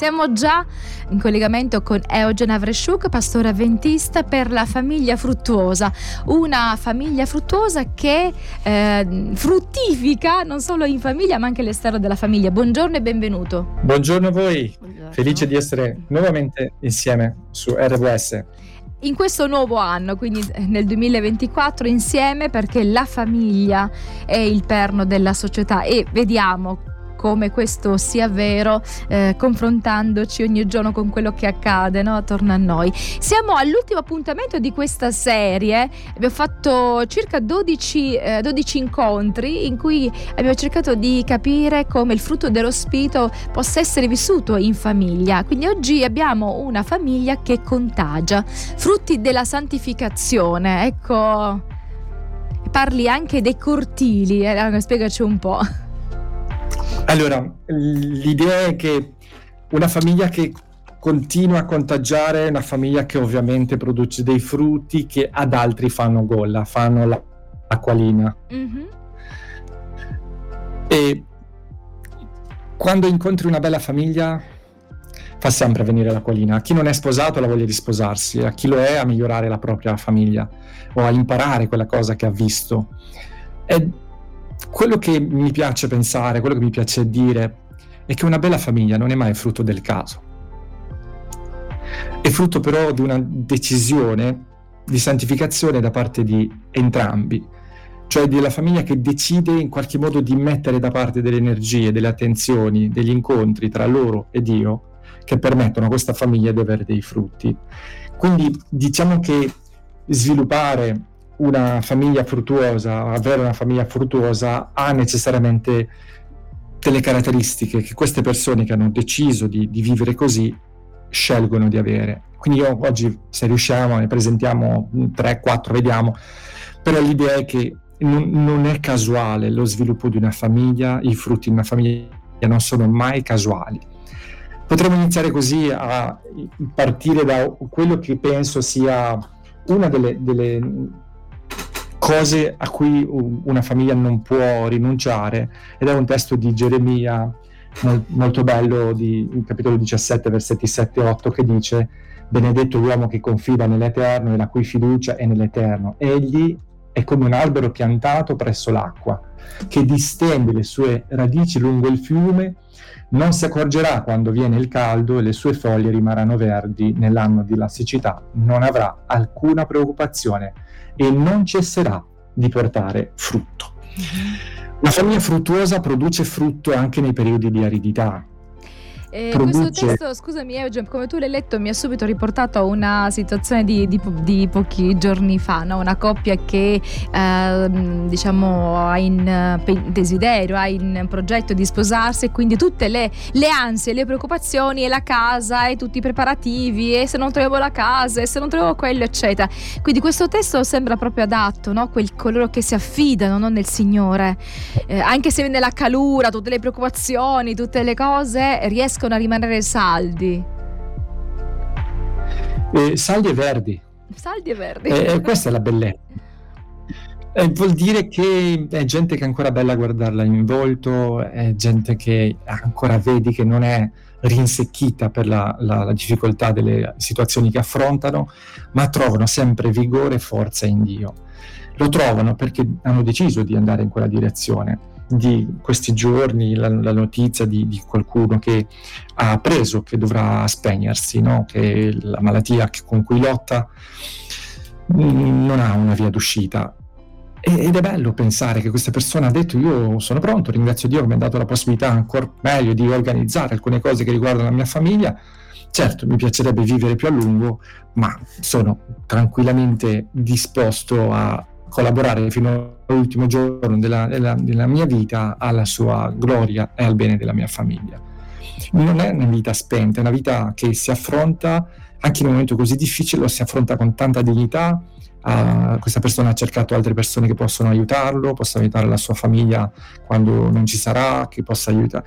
Siamo già in collegamento con Eugen Avreshuk, pastore avventista per la famiglia fruttuosa, una famiglia fruttuosa che eh, fruttifica non solo in famiglia ma anche all'esterno della famiglia. Buongiorno e benvenuto. Buongiorno a voi, Buongiorno. felice di essere nuovamente insieme su RWS in questo nuovo anno, quindi nel 2024, insieme perché la famiglia è il perno della società e vediamo come questo sia vero eh, confrontandoci ogni giorno con quello che accade no? attorno a noi. Siamo all'ultimo appuntamento di questa serie, abbiamo fatto circa 12, eh, 12 incontri in cui abbiamo cercato di capire come il frutto dello spirito possa essere vissuto in famiglia. Quindi oggi abbiamo una famiglia che contagia, frutti della santificazione. Ecco, parli anche dei cortili, eh, spiegaci un po'. Allora, l'idea è che una famiglia che continua a contagiare è una famiglia che ovviamente produce dei frutti che ad altri fanno gola, fanno la, l'acquolina. Mm-hmm. E quando incontri una bella famiglia fa sempre venire l'acquolina. A chi non è sposato ha la voglia di sposarsi, a chi lo è a migliorare la propria famiglia o a imparare quella cosa che ha visto. È quello che mi piace pensare, quello che mi piace dire, è che una bella famiglia non è mai frutto del caso. È frutto però di una decisione di santificazione da parte di entrambi, cioè della famiglia che decide in qualche modo di mettere da parte delle energie, delle attenzioni, degli incontri tra loro e Dio che permettono a questa famiglia di avere dei frutti. Quindi diciamo che sviluppare una famiglia fruttuosa, avere una famiglia fruttuosa ha necessariamente delle caratteristiche che queste persone che hanno deciso di, di vivere così scelgono di avere. Quindi io oggi, se riusciamo, ne presentiamo 3-4, vediamo, però l'idea è che non, non, è casuale lo sviluppo di una famiglia, i frutti di una famiglia non sono mai casuali. Potremmo iniziare così a partire da quello che penso sia una delle, delle cose a cui una famiglia non può rinunciare ed è un testo di Geremia molto bello di capitolo 17 versetti 7 e 8 che dice benedetto l'uomo che confida nell'Eterno e la cui fiducia è nell'Eterno egli è come un albero piantato presso l'acqua che distende le sue radici lungo il fiume non si accorgerà quando viene il caldo e le sue foglie rimarranno verdi nell'anno della siccità non avrà alcuna preoccupazione e non cesserà di portare frutto. La famiglia fruttuosa produce frutto anche nei periodi di aridità, eh, Questo testo, scusami Eugen, come tu l'hai letto, mi ha subito riportato a una situazione di, di, di pochi giorni fa, no? una coppia che eh, diciamo ha in desiderio, ha in progetto di sposarsi e quindi tutte le, le, ansie, le preoccupazioni e la casa e tutti i preparativi e se non trovo la casa e se non trovo quello eccetera. Quindi questo testo sembra proprio adatto, no? Quel, coloro che si affidano no? nel Signore, eh, anche se viene la calura, tutte le preoccupazioni, tutte le cose, riescono riescono a rimanere saldi? Eh, saldi e verdi. Saldi e verdi. Eh, questa è la bellezza. Eh, vuol dire che è gente che è ancora bella a guardarla in volto, è gente che ancora vedi che non è rinsecchita per la, la, la, difficoltà delle situazioni che affrontano, ma trovano sempre vigore e forza in Dio. Lo trovano perché hanno deciso di andare in quella direzione di questi giorni la, la notizia di, di, qualcuno che ha preso, che dovrà spegnersi, no? che la malattia con cui lotta mm, non ha una via d'uscita. Ed è bello pensare che questa persona ha detto io sono pronto, ringrazio Dio che mi ha dato la possibilità ancora meglio di organizzare alcune cose che riguardano la mia famiglia. Certo, mi piacerebbe vivere più a lungo, ma sono tranquillamente disposto a collaborare fino all'ultimo giorno della, della, della, mia vita alla sua gloria e al bene della mia famiglia. Non è una vita spenta, è una vita che si affronta anche in un momento così difficile, lo si affronta con tanta dignità. Uh, questa persona ha cercato altre persone che possono aiutarlo, possono aiutare la sua famiglia quando non ci sarà, che possa aiutare.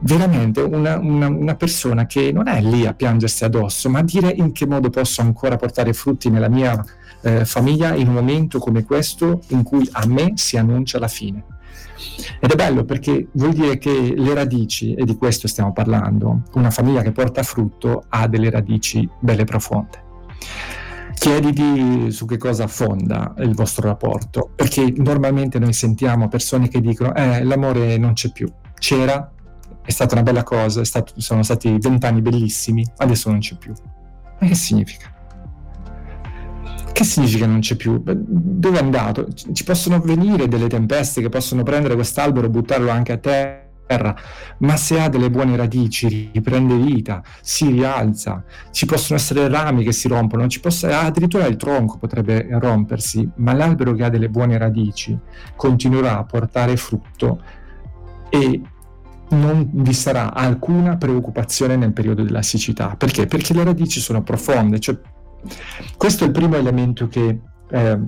Veramente una, una, una persona che non è lì a piangersi addosso, ma a dire in che modo posso ancora portare frutti nella mia eh, famiglia in un momento come questo in cui a me si annuncia la fine. Ed è bello perché vuol dire che le radici, e di questo stiamo parlando, una famiglia che porta frutto ha delle radici belle profonde. Chiediti su che cosa fonda il vostro rapporto, perché normalmente noi sentiamo persone che dicono eh, l'amore non c'è più, c'era, è stata una bella cosa, stato, sono stati vent'anni bellissimi, adesso non c'è più. Ma che significa? Che significa non c'è più? Dove è andato? Ci possono venire delle tempeste che possono prendere quest'albero e buttarlo anche a terra, ma se ha delle buone radici, riprende vita, si rialza. Ci possono essere rami che si rompono, possa, addirittura il tronco potrebbe rompersi, ma l'albero che ha delle buone radici continuerà a portare frutto e non vi sarà alcuna preoccupazione nel periodo della siccità. Perché? Perché le radici sono profonde. Cioè, questo è il primo elemento che eh,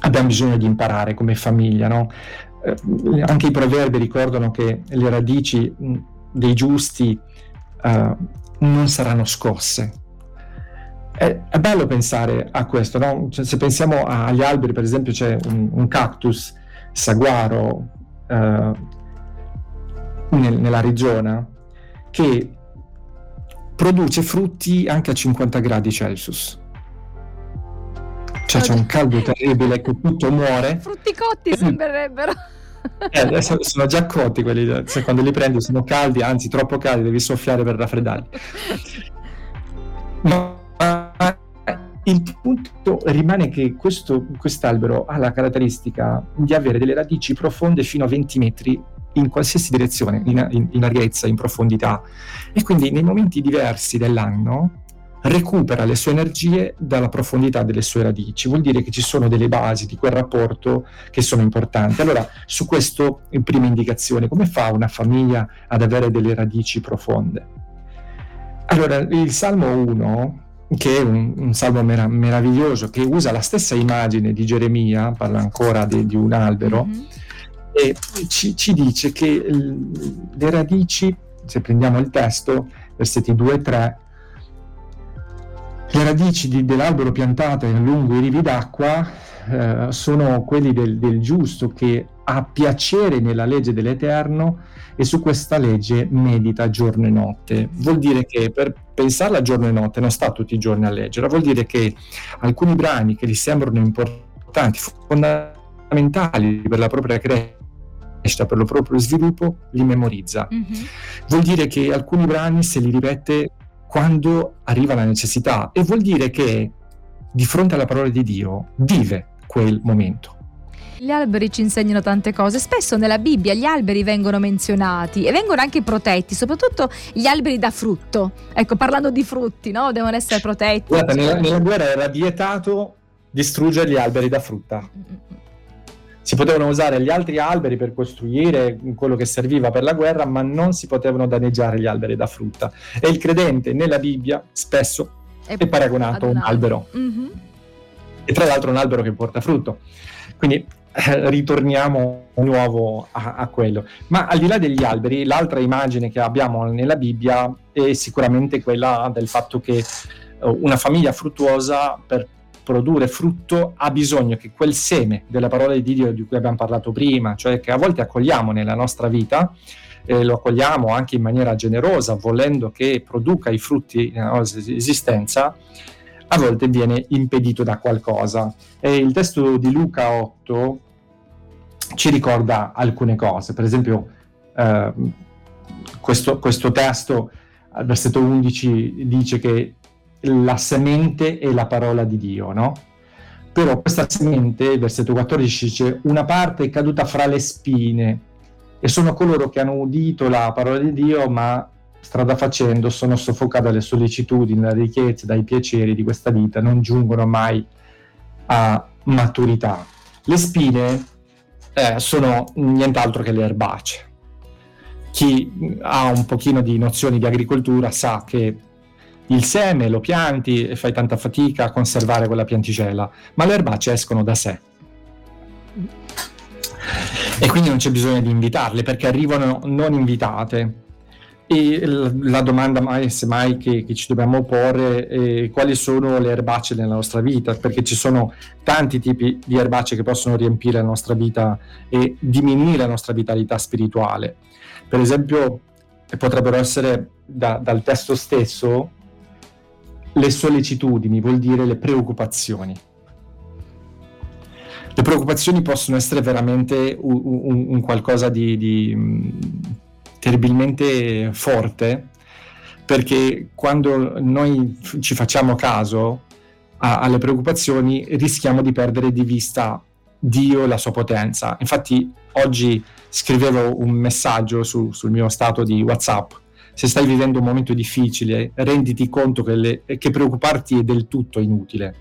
abbiamo bisogno di imparare come famiglia. No? Eh, anche i proverbi ricordano che le radici mh, dei giusti eh, non saranno scosse. È, è, bello pensare a questo. No? Cioè, se pensiamo agli alberi, per esempio, c'è un, un cactus saguaro eh, nel, nell'Arizona che produce frutti anche a 50 gradi Celsius. Cioè c'è un caldo terribile che tutto muore. Frutti cotti sembrerebbero. Eh, sono già cotti quelli, se quando li prendi sono caldi, anzi troppo caldi, devi soffiare per raffreddarli. Ma il punto rimane che questo quest'albero ha la caratteristica di avere delle radici profonde fino a 20 metri in qualsiasi direzione, in, in, in larghezza, in profondità. E quindi nei momenti diversi dell'anno recupera le sue energie dalla profondità delle sue radici, vuol dire che ci sono delle basi di quel rapporto che sono importanti. Allora, su questo, in prima indicazione, come fa una famiglia ad avere delle radici profonde? Allora, il Salmo 1, che è un, un salmo merav- meraviglioso, che usa la stessa immagine di Geremia, parla ancora di, di un albero, mm-hmm e ci, ci dice che le radici, se prendiamo il testo, versetti 2 e 3, le radici di, dell'albero piantato lungo i rivi d'acqua eh, sono quelli del, del, giusto che ha piacere nella legge dell'Eterno e su questa legge medita giorno e notte. Vuol dire che per pensarla giorno e notte non sta tutti i giorni a leggere, vuol dire che alcuni brani che gli sembrano importanti, fondamentali per la propria crescita, crescita, per il proprio sviluppo, li memorizza. Mm-hmm. Vuol dire che alcuni brani se li ripete quando arriva la necessità e vuol dire che di fronte alla parola di Dio vive quel momento. Gli alberi ci insegnano tante cose, spesso nella Bibbia gli alberi vengono menzionati e vengono anche protetti, soprattutto gli alberi da frutto. Ecco, parlando di frutti, no? Devono essere protetti. Guarda, nella, nella guerra era vietato distruggere gli alberi da frutta. Si potevano usare gli altri alberi per costruire quello che serviva per la guerra, ma non si potevano danneggiare gli alberi da frutta. E il credente nella Bibbia spesso è, è paragonato a un albero. Mm-hmm. E tra l'altro un albero che porta frutto. Quindi eh, ritorniamo di nuovo a, a, quello. Ma al di là degli alberi, l'altra immagine che abbiamo nella Bibbia è sicuramente quella del fatto che uh, una famiglia fruttuosa per produrre frutto ha bisogno che quel seme della parola di Dio di cui abbiamo parlato prima, cioè che a volte accogliamo nella nostra vita, eh, lo accogliamo anche in maniera generosa, volendo che produca i frutti nella nostra esistenza, a volte viene impedito da qualcosa. E il testo di Luca 8 ci ricorda alcune cose, per esempio eh, questo, questo testo versetto 11 dice che la semente è la parola di Dio, no? Però questa semente, versetto 14 dice, una parte è caduta fra le spine e sono coloro che hanno udito la parola di Dio, ma strada facendo sono soffocati dalle sollecitudini, dalle ricchezze, dai piaceri di questa vita, non giungono mai a maturità. Le spine eh, sono nient'altro che le erbacee. Chi ha un pochino di nozioni di agricoltura sa che il seme lo pianti e fai tanta fatica a conservare quella pianticella, ma le erbacce escono da sé. E quindi non c'è bisogno di invitarle perché arrivano non invitate. e la domanda mai, semmai che, che ci dobbiamo porre è quali sono le erbacce nella nostra vita, perché ci sono tanti tipi di erbacce che possono riempire la nostra vita e diminuire la nostra vitalità spirituale. Per esempio, potrebbero essere da, dal testo stesso le sollecitudini, vuol dire le preoccupazioni. Le preoccupazioni possono essere veramente un, un, un qualcosa di, di terribilmente forte perché quando noi ci facciamo caso a, alle preoccupazioni rischiamo di perdere di vista Dio e la sua potenza. Infatti oggi scrivevo un messaggio su, sul mio stato di WhatsApp. Se stai vivendo un momento difficile, renditi conto che, le, che preoccuparti è del tutto inutile.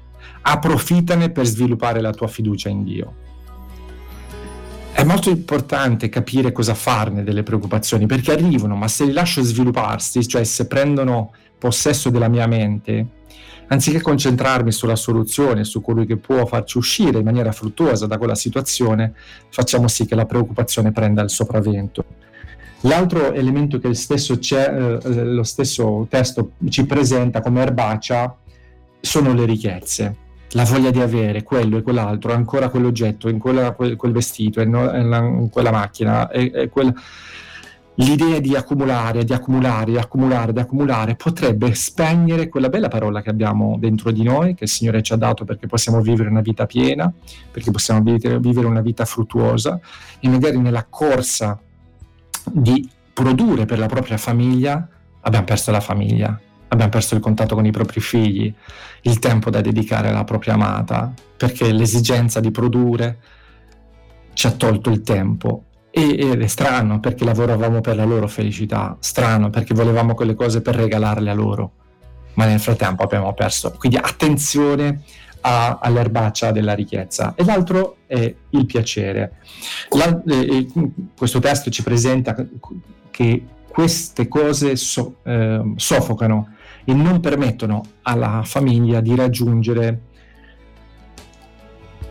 Approfittane per sviluppare la tua fiducia in Dio è molto importante capire cosa farne delle preoccupazioni perché arrivano, ma se li lascio svilupparsi, cioè se prendono possesso della mia mente, anziché concentrarmi sulla soluzione, su colui che può farci uscire in maniera fruttuosa da quella situazione, facciamo sì che la preoccupazione prenda il sopravvento. L'altro elemento che stesso eh, lo stesso testo ci presenta come erbaccia sono le ricchezze. La voglia di avere quello e quell'altro, ancora quell'oggetto, quella, quel, quel, vestito, in, in quella macchina, e, e quel... l'idea di accumulare, di accumulare, di accumulare, di accumulare potrebbe spegnere quella bella parola che abbiamo dentro di noi, che il Signore ci ha dato perché possiamo vivere una vita piena, perché possiamo vivere una vita fruttuosa e magari nella corsa di produrre per la propria famiglia abbiamo perso la famiglia abbiamo perso il contatto con i propri figli, il tempo da dedicare alla propria amata, perché l'esigenza di produrre ci ha tolto il tempo. ed è strano perché lavoravamo per la loro felicità, strano perché volevamo quelle cose per regalarle a loro, ma nel frattempo abbiamo perso. Quindi attenzione a, all'erbaccia della ricchezza. E l'altro è il piacere. La, eh, questo testo ci presenta che queste cose so, eh, soffocano e non permettono alla famiglia di raggiungere,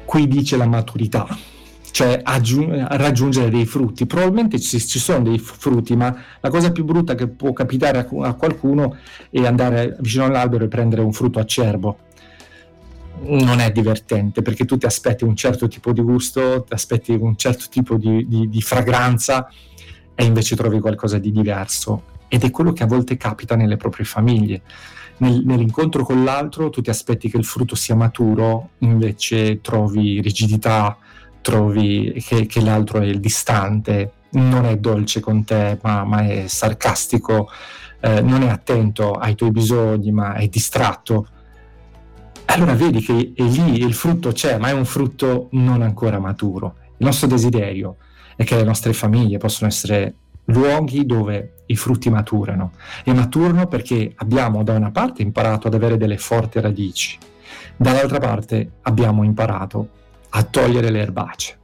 qui dice la maturità, cioè aggiung- raggiungere dei frutti. Probabilmente ci, ci, sono dei frutti, ma la cosa più brutta che può capitare a, a qualcuno è andare vicino all'albero e prendere un frutto acerbo non è divertente perché tu ti aspetti un certo tipo di gusto, ti aspetti un certo tipo di, di, di, fragranza e invece trovi qualcosa di diverso ed è quello che a volte capita nelle proprie famiglie. Nel, nell'incontro con l'altro tu ti aspetti che il frutto sia maturo, invece trovi rigidità, trovi che, che l'altro è distante, non è dolce con te, ma, ma è sarcastico, eh, non è attento ai tuoi bisogni, ma è distratto. Allora vedi che è lì il frutto c'è, ma è un frutto non ancora maturo. Il nostro desiderio è che le nostre famiglie possano essere luoghi dove i frutti maturano e maturano perché abbiamo da una parte imparato ad avere delle forti radici, dall'altra parte abbiamo imparato a togliere le erbacee.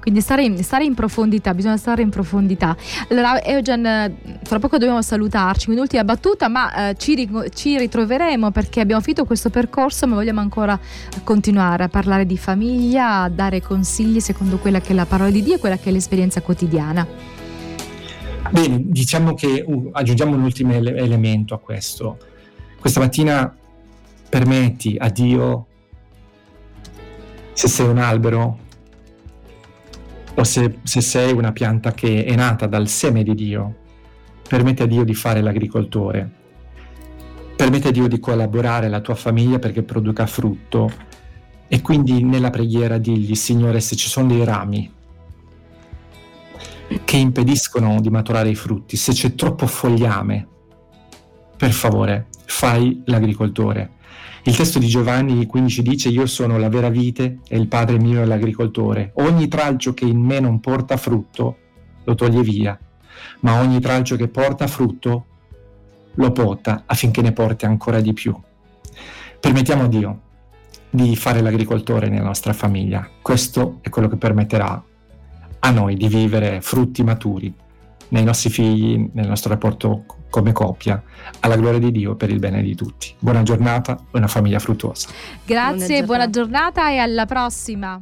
Quindi stare in, stare in, profondità, bisogna stare in profondità. Allora, Eugen, fra poco dobbiamo salutarci, un'ultima battuta, ma eh, ci, ci, ritroveremo perché abbiamo finito questo percorso, ma vogliamo ancora continuare a parlare di famiglia, a dare consigli secondo quella che è la parola di Dio e quella che è l'esperienza quotidiana. Bene, diciamo che uh, aggiungiamo un ultimo ele- elemento a questo. Questa mattina permetti a Dio, se sei un albero o se, se sei una pianta che è nata dal seme di Dio, permetti a Dio di fare l'agricoltore, permette a Dio di collaborare alla tua famiglia perché produca frutto e quindi nella preghiera digli Signore se ci sono dei rami che impediscono di maturare i frutti, se c'è troppo fogliame, per favore, fai l'agricoltore. Il testo di Giovanni 15 dice io sono la vera vite e il Padre mio è l'agricoltore. Ogni tralcio che in me non porta frutto lo toglie via, ma ogni tralcio che porta frutto lo pota affinché ne porti ancora di più. Permettiamo a Dio di fare l'agricoltore nella nostra famiglia. Questo è quello che permetterà a noi di vivere frutti maturi nei nostri figli, nel nostro rapporto come coppia, alla gloria di Dio per il bene di tutti. Buona giornata e una famiglia fruttuosa. Grazie, buona giornata, buona giornata e alla prossima.